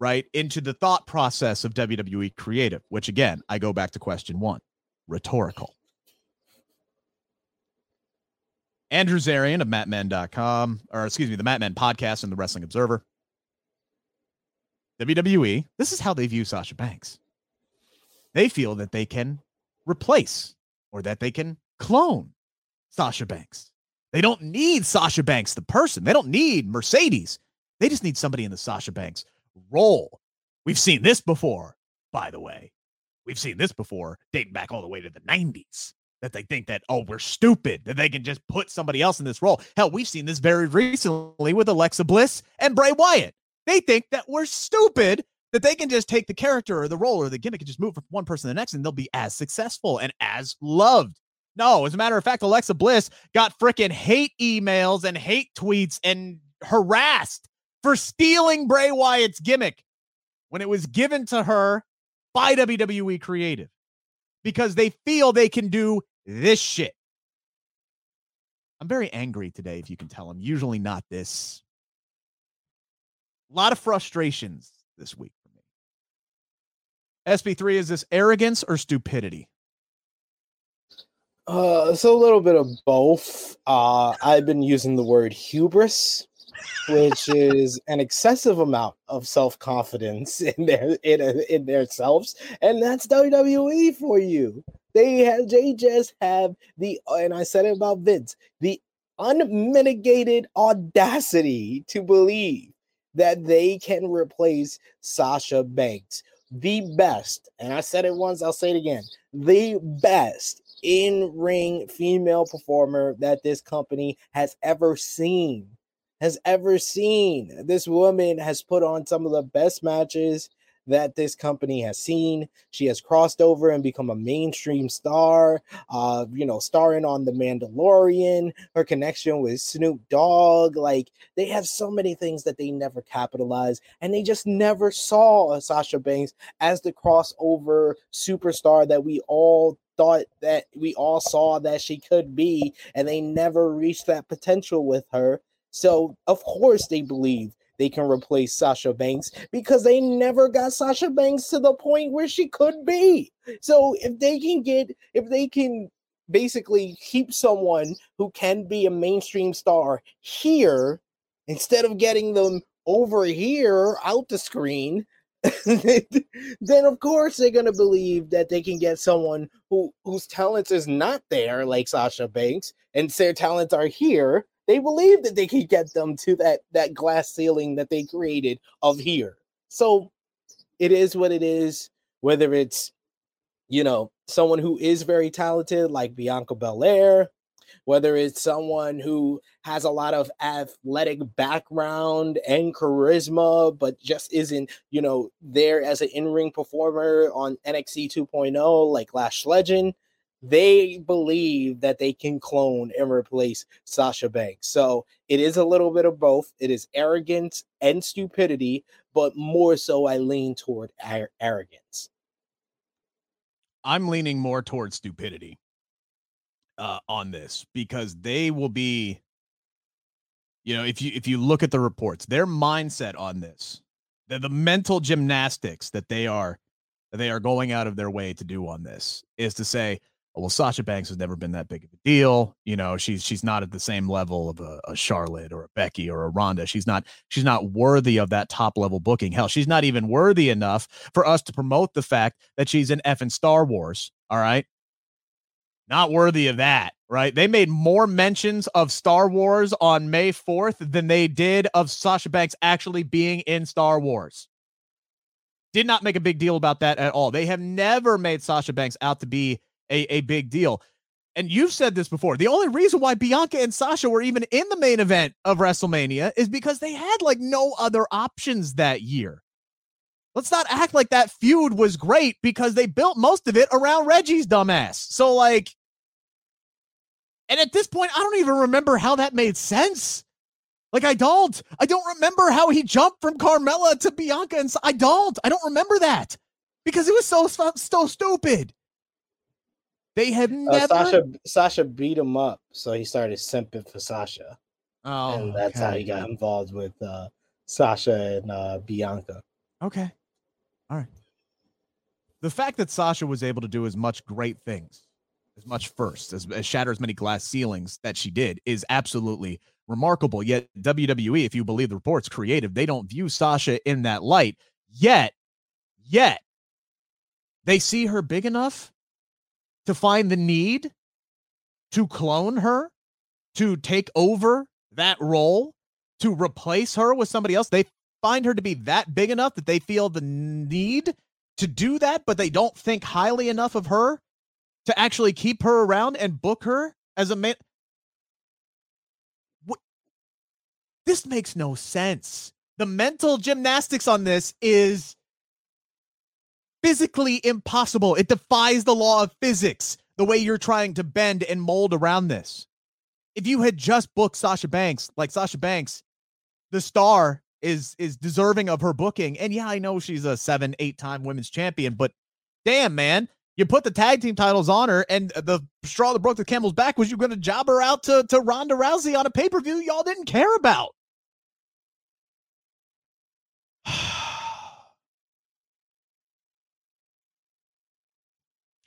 right, into the thought process of WWE creative, which again, I go back to question one rhetorical. Andrew Zarian of MatMen.com, or excuse me, the MatMen podcast and the Wrestling Observer. WWE, this is how they view Sasha Banks. They feel that they can replace or that they can clone Sasha Banks. They don't need Sasha Banks, the person. They don't need Mercedes. They just need somebody in the Sasha Banks role. We've seen this before, by the way. We've seen this before, dating back all the way to the 90s that they think that, oh, we're stupid, that they can just put somebody else in this role. Hell, we've seen this very recently with Alexa Bliss and Bray Wyatt. They think that we're stupid, that they can just take the character or the role or the gimmick and just move from one person to the next and they'll be as successful and as loved. No, as a matter of fact, Alexa Bliss got freaking hate emails and hate tweets and harassed for stealing Bray Wyatt's gimmick when it was given to her by WWE Creative because they feel they can do this shit. I'm very angry today, if you can tell. I'm usually not this. A lot of frustrations this week for me. SP3, is this arrogance or stupidity? Uh, so a little bit of both. Uh, I've been using the word hubris, which is an excessive amount of self confidence in their in in themselves, and that's WWE for you. They have they just have the uh, and I said it about Vince the unmitigated audacity to believe that they can replace Sasha Banks, the best, and I said it once, I'll say it again, the best in ring female performer that this company has ever seen. Has ever seen. This woman has put on some of the best matches that this company has seen. She has crossed over and become a mainstream star, uh, you know, starring on The Mandalorian, her connection with Snoop Dogg. Like, they have so many things that they never capitalized, and they just never saw Sasha Banks as the crossover superstar that we all thought that we all saw that she could be, and they never reached that potential with her. So, of course, they believe they can replace Sasha Banks because they never got Sasha Banks to the point where she could be. So if they can get, if they can basically keep someone who can be a mainstream star here instead of getting them over here out the screen, then of course they're gonna believe that they can get someone who whose talents is not there, like Sasha Banks, and their talents are here they believe that they could get them to that that glass ceiling that they created of here. So it is what it is. Whether it's you know someone who is very talented like Bianca Belair, whether it's someone who has a lot of athletic background and charisma, but just isn't, you know, there as an in-ring performer on NXT 2.0, like Lash Legend they believe that they can clone and replace Sasha Banks. So it is a little bit of both. It is arrogance and stupidity, but more so I lean toward ar- arrogance. I'm leaning more toward stupidity uh, on this because they will be, you know, if you if you look at the reports, their mindset on this, the, the mental gymnastics that they are that they are going out of their way to do on this is to say, Oh, well, Sasha Banks has never been that big of a deal. You know, she's she's not at the same level of a, a, Charlotte or a Becky or a Ronda. She's not she's not worthy of that top level booking. Hell, she's not even worthy enough for us to promote the fact that she's in effing Star Wars. All right. Not worthy of that, right? They made more mentions of Star Wars on May 4th than they did of Sasha Banks actually being in Star Wars. Did not make a big deal about that at all. They have never made Sasha Banks out to be a, a big deal. And you've said this before. The only reason why Bianca and Sasha were even in the main event of WrestleMania is because they had like no other options that year. Let's not act like that feud was great because they built most of it around Reggie's dumbass. So, like, and at this point, I don't even remember how that made sense. Like, I don't. I don't remember how he jumped from Carmella to Bianca. And I don't. I don't remember that because it was so, so stupid. They have never. Uh, Sasha Sasha beat him up, so he started simping for Sasha. Oh, and that's okay. how he got involved with uh, Sasha and uh, Bianca. Okay, all right. The fact that Sasha was able to do as much great things, as much first, as, as shatter as many glass ceilings that she did, is absolutely remarkable. Yet WWE, if you believe the reports, creative, they don't view Sasha in that light. Yet, yet, they see her big enough to find the need to clone her, to take over that role, to replace her with somebody else. They find her to be that big enough that they feel the need to do that, but they don't think highly enough of her to actually keep her around and book her as a man. This makes no sense. The mental gymnastics on this is physically impossible. It defies the law of physics the way you're trying to bend and mold around this. If you had just booked Sasha Banks, like Sasha Banks, the star is is deserving of her booking. And yeah, I know she's a seven, eight time women's champion, but damn, man, You put the tag team titles on her, and the straw that broke the camel's back was you going to job her out to, to Ronda Rousey on a pay per view y'all didn't care about.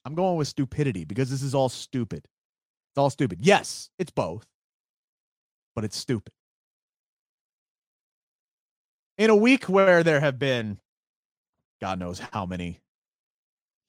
I'm going with stupidity because this is all stupid. It's all stupid. Yes, it's both, but it's stupid. In a week where there have been, God knows how many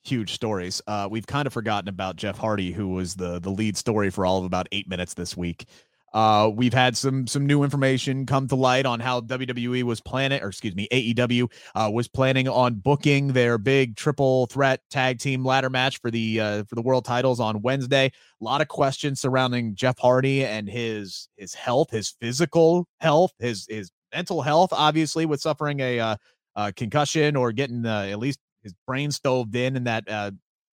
huge stories, uh, we've kind of forgotten about Jeff Hardy, who was the the lead story for all of about eight minutes this week. Uh, we've had some some new information come to light on how WWE was planning, or excuse me, AEW uh, was planning on booking their big triple threat tag team ladder match for the uh, for the world titles on Wednesday. A lot of questions surrounding Jeff Hardy and his his health, his physical health, his his mental health, obviously with suffering a uh, uh, concussion or getting uh, at least his brain stoved in in that uh,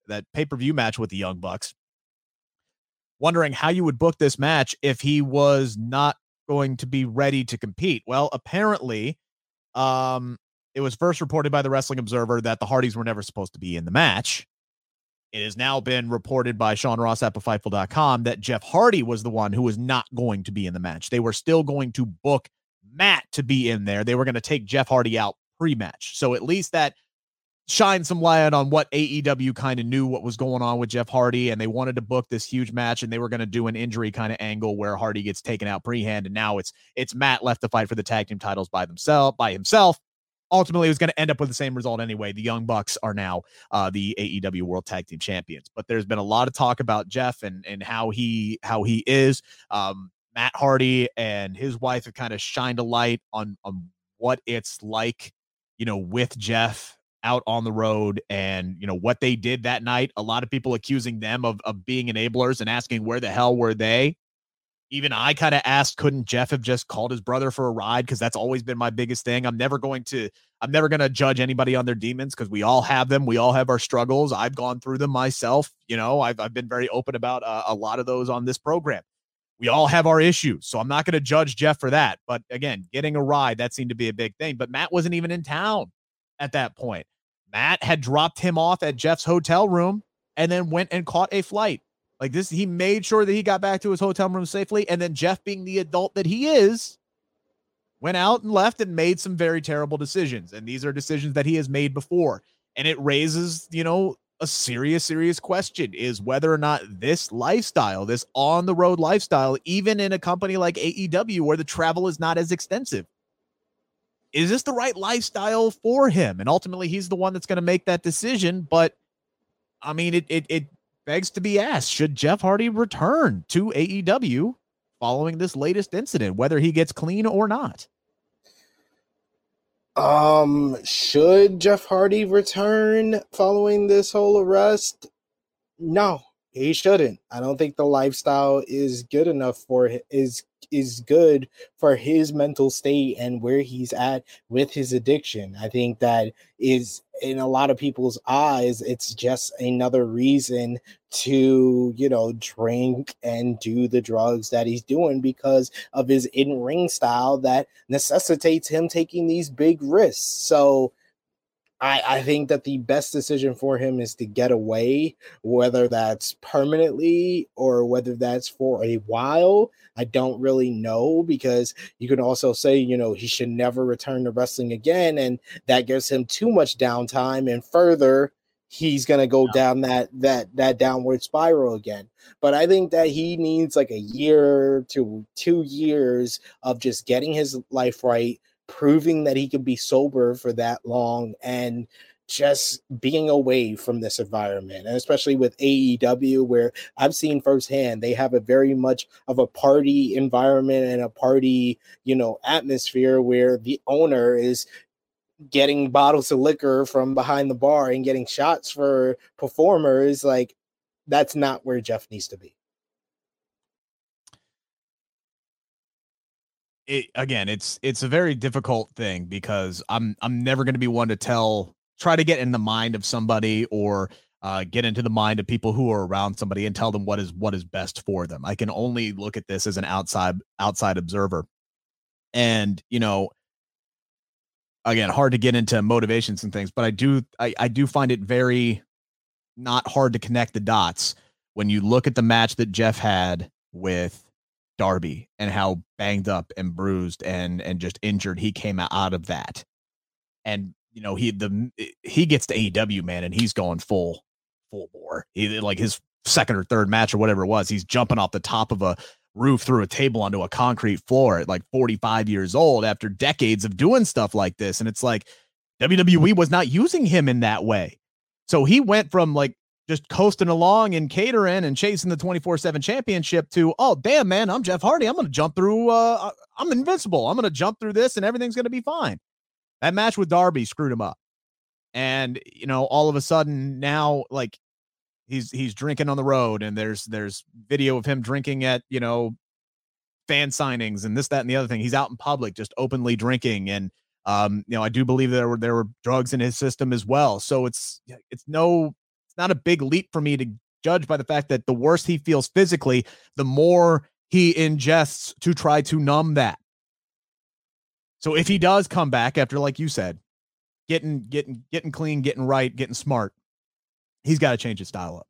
that pay per view match with the Young Bucks wondering how you would book this match if he was not going to be ready to compete. Well, apparently, um, it was first reported by the Wrestling Observer that the Hardys were never supposed to be in the match. It has now been reported by Sean Ross at Fightful.com that Jeff Hardy was the one who was not going to be in the match. They were still going to book Matt to be in there. They were going to take Jeff Hardy out pre-match. So at least that shine some light on what AEW kind of knew what was going on with Jeff Hardy, and they wanted to book this huge match, and they were going to do an injury kind of angle where Hardy gets taken out pre-hand, and now it's it's Matt left to fight for the tag team titles by themselves by himself. Ultimately, it was going to end up with the same result anyway. The Young Bucks are now uh, the AEW World Tag Team Champions, but there's been a lot of talk about Jeff and and how he how he is. Um, Matt Hardy and his wife have kind of shined a light on on what it's like, you know, with Jeff out on the road and you know what they did that night a lot of people accusing them of, of being enablers and asking where the hell were they. Even i kind of asked couldn't jeff have just called his brother for a ride? Because that's always been my biggest thing. I'm never going to i'm never going to judge anybody on their demons because we all have them. We all have our struggles. I've gone through them myself you know? I've, I've been very open about uh, a lot of those on this program. We all have our issues so i'm not going to judge jeff for that but again getting a ride that seemed to be a big thing but matt wasn't even in town at that point Matt had dropped him off at Jeff's hotel room and then went and caught a flight. Like this, he made sure that he got back to his hotel room safely. And then Jeff, being the adult that he is, went out and left and made some very terrible decisions. And these are decisions that he has made before. And it raises, you know, a serious, serious question is whether or not this lifestyle, this on the road lifestyle, even in a company like AEW where the travel is not as extensive, is this the right lifestyle for him? And ultimately, he's the one that's going to make that decision. But I mean, it, it, it begs to be asked should Jeff Hardy return to AEW following this latest incident, whether he gets clean or not? Um, should Jeff Hardy return following this whole arrest? No, he shouldn't. I don't think the lifestyle is good enough for is is good for his mental state and where he's at with his addiction. I think that is in a lot of people's eyes it's just another reason to you know drink and do the drugs that he's doing because of his in-ring style that necessitates him taking these big risks so I, I think that the best decision for him is to get away, whether that's permanently or whether that's for a while. I don't really know because you can also say, you know, he should never return to wrestling again. And that gives him too much downtime. And further, he's going to go yeah. down that that that downward spiral again but i think that he needs like a year to two years of just getting his life right proving that he can be sober for that long and just being away from this environment and especially with AEW where I've seen firsthand they have a very much of a party environment and a party you know atmosphere where the owner is getting bottles of liquor from behind the bar and getting shots for performers like that's not where Jeff needs to be it, again, it's it's a very difficult thing because I'm I'm never going to be one to tell try to get in the mind of somebody or uh, get into the mind of people who are around somebody and tell them what is what is best for them. I can only look at this as an outside outside observer, and you know, again, hard to get into motivations and things, but I do I, I do find it very not hard to connect the dots when you look at the match that Jeff had with Darby and how banged up and bruised and and just injured he came out of that. And you know, he the he gets to AEW man and he's going full full bore. He like his second or third match or whatever it was, he's jumping off the top of a roof through a table onto a concrete floor at like 45 years old after decades of doing stuff like this. And it's like WWE was not using him in that way. So he went from like just coasting along and catering and chasing the 24-7 championship to oh damn man i'm jeff hardy. I'm gonna jump through uh, uh i'm invincible. I'm gonna jump through this and everything's gonna be fine. That match with darby screwed him up. And you know all of a sudden now like he's he's drinking on the road and there's there's video of him drinking at you know fan signings and this that and the other thing. He's out in public just openly drinking and um you know i do believe there were there were drugs in his system as well. So it's it's no not a big leap for me to judge by the fact that the worse he feels physically, the more he ingests to try to numb that. So if he does come back after, like you said, getting getting getting clean, getting right, getting smart, he's got to change his style up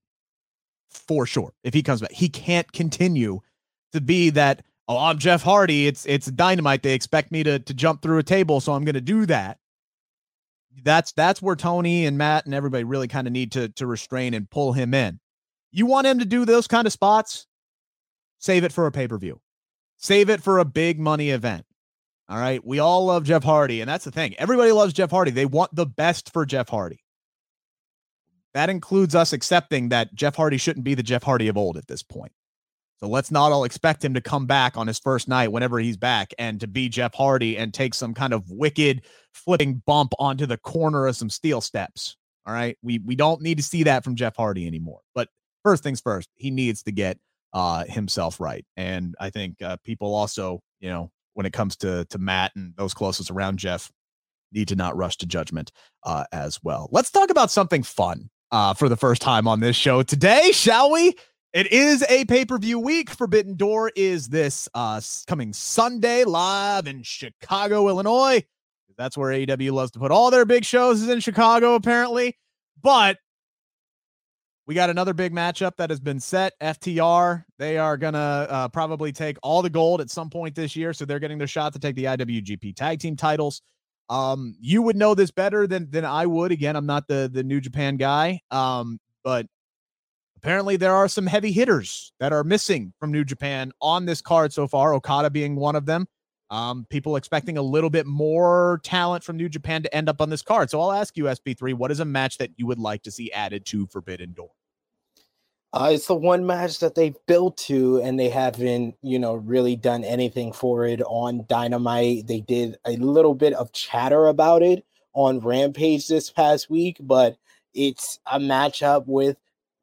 for sure. If he comes back, he can't continue to be that. Oh, I'm Jeff Hardy. It's it's dynamite. They expect me to to jump through a table, so I'm going to do that that's that's where Tony and Matt and everybody really kind of need to to restrain and pull him in. You want him to do those kind of spots? Save it for a pay-per-view. Save it for a big money event. All right. We all love Jeff Hardy, and that's the thing. Everybody loves Jeff Hardy. They want the best for Jeff Hardy. That includes us accepting that Jeff Hardy shouldn't be the Jeff Hardy of old at this point. So let's not all expect him to come back on his first night whenever he's back and to be Jeff Hardy and take some kind of wicked flipping bump onto the corner of some steel steps. All right. We we don't need to see that from Jeff Hardy anymore. But first things first, he needs to get uh himself right. And I think uh people also, you know, when it comes to to Matt and those closest around Jeff, need to not rush to judgment uh as well. Let's talk about something fun uh for the first time on this show today, shall we? It is a pay per view week. Forbidden Door is this uh, coming Sunday live in Chicago, Illinois. That's where AEW loves to put all their big shows is in Chicago, apparently. But we got another big matchup that has been set. FTR, they are going to uh, probably take all the gold at some point this year. So they're getting their shot to take the IWGP tag team titles. Um, you would know this better than than I would. Again, I'm not the the New Japan guy. Um, but apparently there are some heavy hitters that are missing from New Japan on this card so far, Okada being one of them. Um, people expecting a little bit more talent from New Japan to end up on this card. So I'll ask you, SP3, what is a match that you would like to see added to Forbidden Door? Uh, it's the one match that they've built to, and they haven't, you know, really done anything for it on Dynamite. They did a little bit of chatter about it on Rampage this past week, but it's a matchup with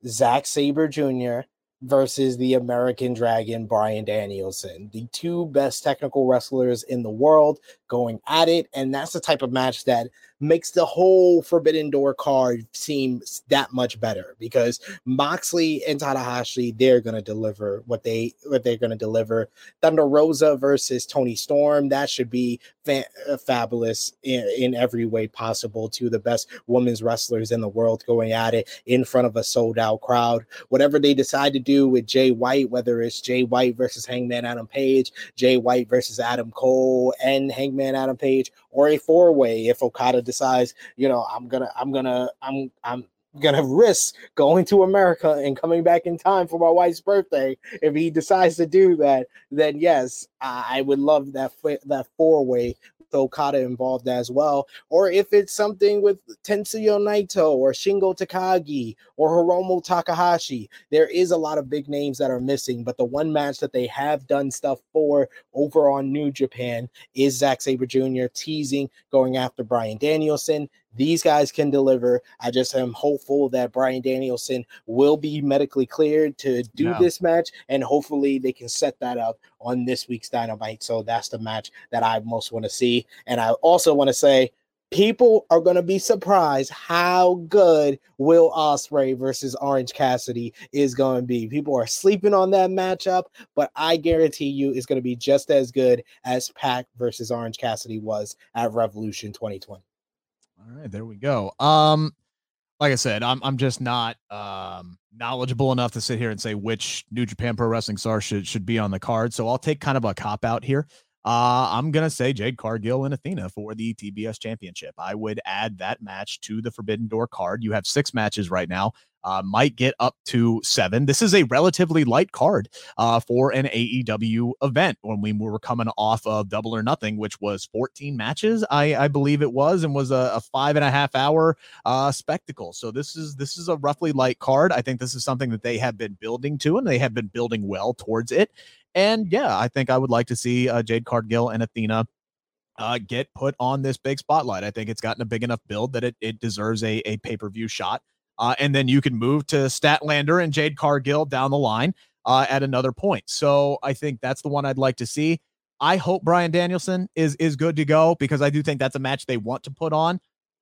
Zack Sabre Jr. versus the American Dragon, Bryan Danielson, the two best technical wrestlers in the world going at it. And that's the type of match that makes the whole Forbidden Door card seem that much better because Moxley and Tanahashi, they're gonna deliver what they what they're gonna deliver. Thunder Rosa versus Toni Storm, that should be fa- uh, fabulous in, in every way possible. Two of the best women's wrestlers in the world going at it in front of a sold out crowd. Whatever they decide to do with Jay White, whether it's Jay White versus Hangman Adam Page, Jay White versus Adam Cole, and Hangman Adam Page, or a four way if Okada decides, you know, I'm gonna, I'm gonna, I'm, I'm gonna risk going to America and coming back in time for my wife's birthday. If he decides to do that, then yes, I would love that that four way Okada involved as well, or if it's something with Tetsuya Naito or Shingo Takagi or Hiromu Takahashi. There is a lot of big names that are missing, but the one match that they have done stuff for over on New Japan is Zack Sabre Jr. teasing going after Bryan Danielson. These guys can deliver. I just am hopeful that Bryan Danielson will be medically cleared to do yeah. this match, and hopefully they can set that up on this week's Dynamite. So that's the match that I most want to see. And I also want to say, people are going to be surprised how good Will Ospreay versus Orange Cassidy is going to be. People are sleeping on that matchup, but I guarantee you it's going to be just as good as Pac versus Orange Cassidy was at Revolution 2020. All right, there we go. Um, like I said, I'm I'm just not um, knowledgeable enough to sit here and say which New Japan Pro Wrestling star should should be on the card. So I'll take kind of a cop out here. Uh, I'm gonna say Jade Cargill and Athena for the TBS Championship. I would add that match to the Forbidden Door card. You have six matches right now uh, might get up to seven. This is a relatively light card uh, for an AEW event when we were coming off of Double or Nothing, which was 14 matches, I, I believe it was, and was a, a five and a half hour uh, spectacle. So this is this is a roughly light card. I think this is something that they have been building to, and they have been building well towards it. And yeah, I think I would like to see uh, Jade Cargill and Athena uh, get put on this big spotlight. I think it's gotten a big enough build that it, it deserves a, a pay per view shot. Uh, and then you can move to Statlander and Jade Cargill down the line uh, at another point. So I think that's the one I'd like to see. I hope Bryan Danielson is is good to go because I do think that's a match they want to put on.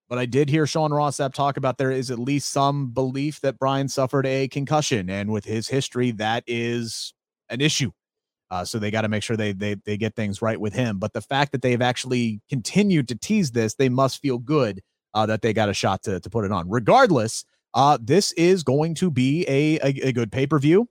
But I did hear Sean Ross Sapp talk about there is at least some belief that Bryan suffered a concussion, and with his history, that is an issue. Uh, so they got to make sure they, they they get things right with him. But the fact that they've actually continued to tease this, they must feel good uh, that they got a shot to to put it on. Regardless, uh, this is going to be a, a, a good pay per view.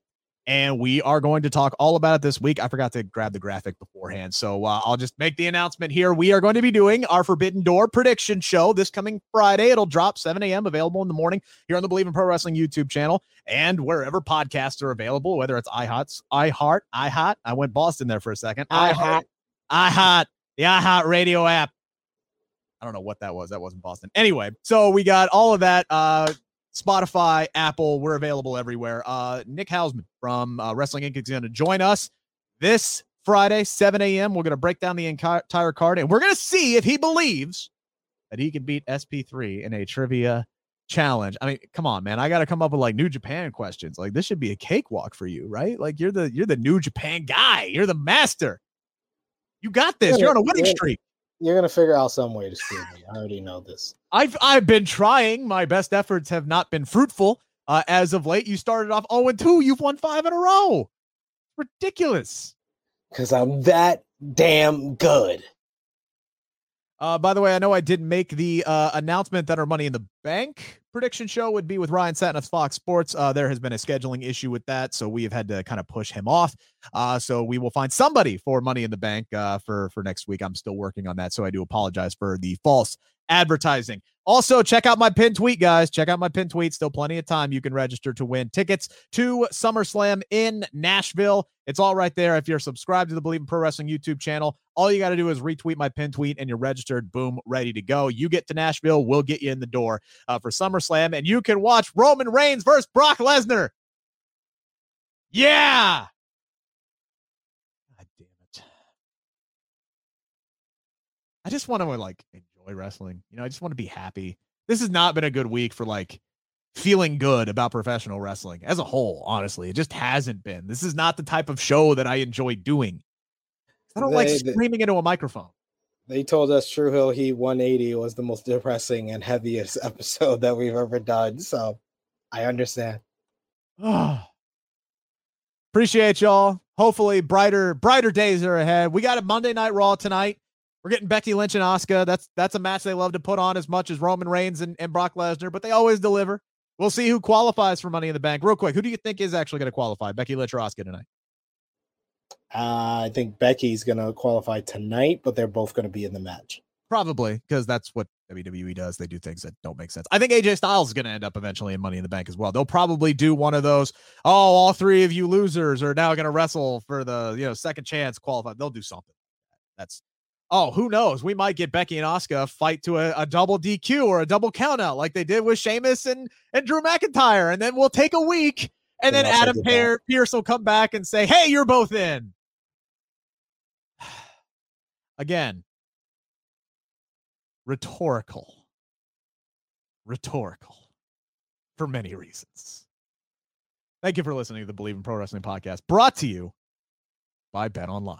And we are going to talk all about it this week. I forgot to grab the graphic beforehand. So uh, I'll just make the announcement here. We are going to be doing our Forbidden Door prediction show this coming Friday. It'll drop 7 a.m., available in the morning here on the Bleav in Pro Wrestling YouTube channel and wherever podcasts are available, whether it's iHots, iHeart, iHot. I went Boston there for a second. iHeart, iHot, the iHeart radio app. I don't know what that was. That wasn't Boston. Anyway, so we got all of that. Uh, Spotify, Apple, we're available everywhere. Uh, Nick Hausman from uh, Wrestling Inc. is going to join us this Friday, 7 a.m. We're going to break down the entire card and we're going to see if he believes that he can beat SP3 in a trivia challenge. I mean, come on, man. I got to come up with like New Japan questions. Like this should be a cakewalk for you, right? Like you're the you're the New Japan guy. You're the master. You got this. You're on a winning streak. You're gonna figure out some way to screw me. I already know this. I've I've been trying. My best efforts have not been fruitful uh, as of late. You started off 0 2. You've won five in a row. Ridiculous. Because I'm that damn good. Uh, by the way, I know I did make the uh, announcement that our Money in the Bank prediction show would be with Ryan Satin of Fox Sports. Uh, there has been a scheduling issue with that, so we have had to kind of push him off. Uh, so we will find somebody for Money in the Bank uh, for for next week. I'm still working on that, so I do apologize for the false advertising. Also, check out my pin tweet, guys. Check out my pin tweet. Still plenty of time. You can register to win tickets to SummerSlam in Nashville. It's all right there. If you're subscribed to the Bleav in Pro Wrestling YouTube channel, all you got to do is retweet my pin tweet and you're registered. Boom, ready to go. You get to Nashville, we'll get you in the door uh, for SummerSlam, and you can watch Roman Reigns versus Brock Lesnar. Yeah. God damn it. I just want to like wrestling. You know, I just want to be happy. This has not been a good week for like feeling good about professional wrestling as a whole, honestly. It just hasn't been. This is not the type of show that I enjoy doing. I don't they, like screaming they, into a microphone. They told us True Hill Heat 180 was the most depressing and heaviest episode that we've ever done. So I understand. Appreciate y'all. Hopefully brighter, brighter days are ahead. We got a Monday night raw tonight. We're getting Becky Lynch and Asuka. That's that's a match they love to put on as much as Roman Reigns and, and Brock Lesnar, but they always deliver. We'll see who qualifies for Money in the Bank. Real quick, who do you think is actually going to qualify? Becky Lynch or Asuka tonight? Uh, I think Becky's going to qualify tonight, but they're both going to be in the match. Probably because that's what WWE does. They do things that don't make sense. I think AJ Styles is going to end up eventually in Money in the Bank as well. They'll probably do one of those. Oh, all three of you losers are now going to wrestle for the you know second chance qualify. They'll do something. That's oh, who knows? We might get Becky and Asuka fight to a, a double DQ or a double countout like they did with Sheamus and, and Drew McIntyre. And then we'll take a week and, then Adam Pearce will come back and say, hey, you're both in. Again, rhetorical. Rhetorical for many reasons. Thank you for listening to the Bleav in Pro Wrestling podcast brought to you by Bet Online.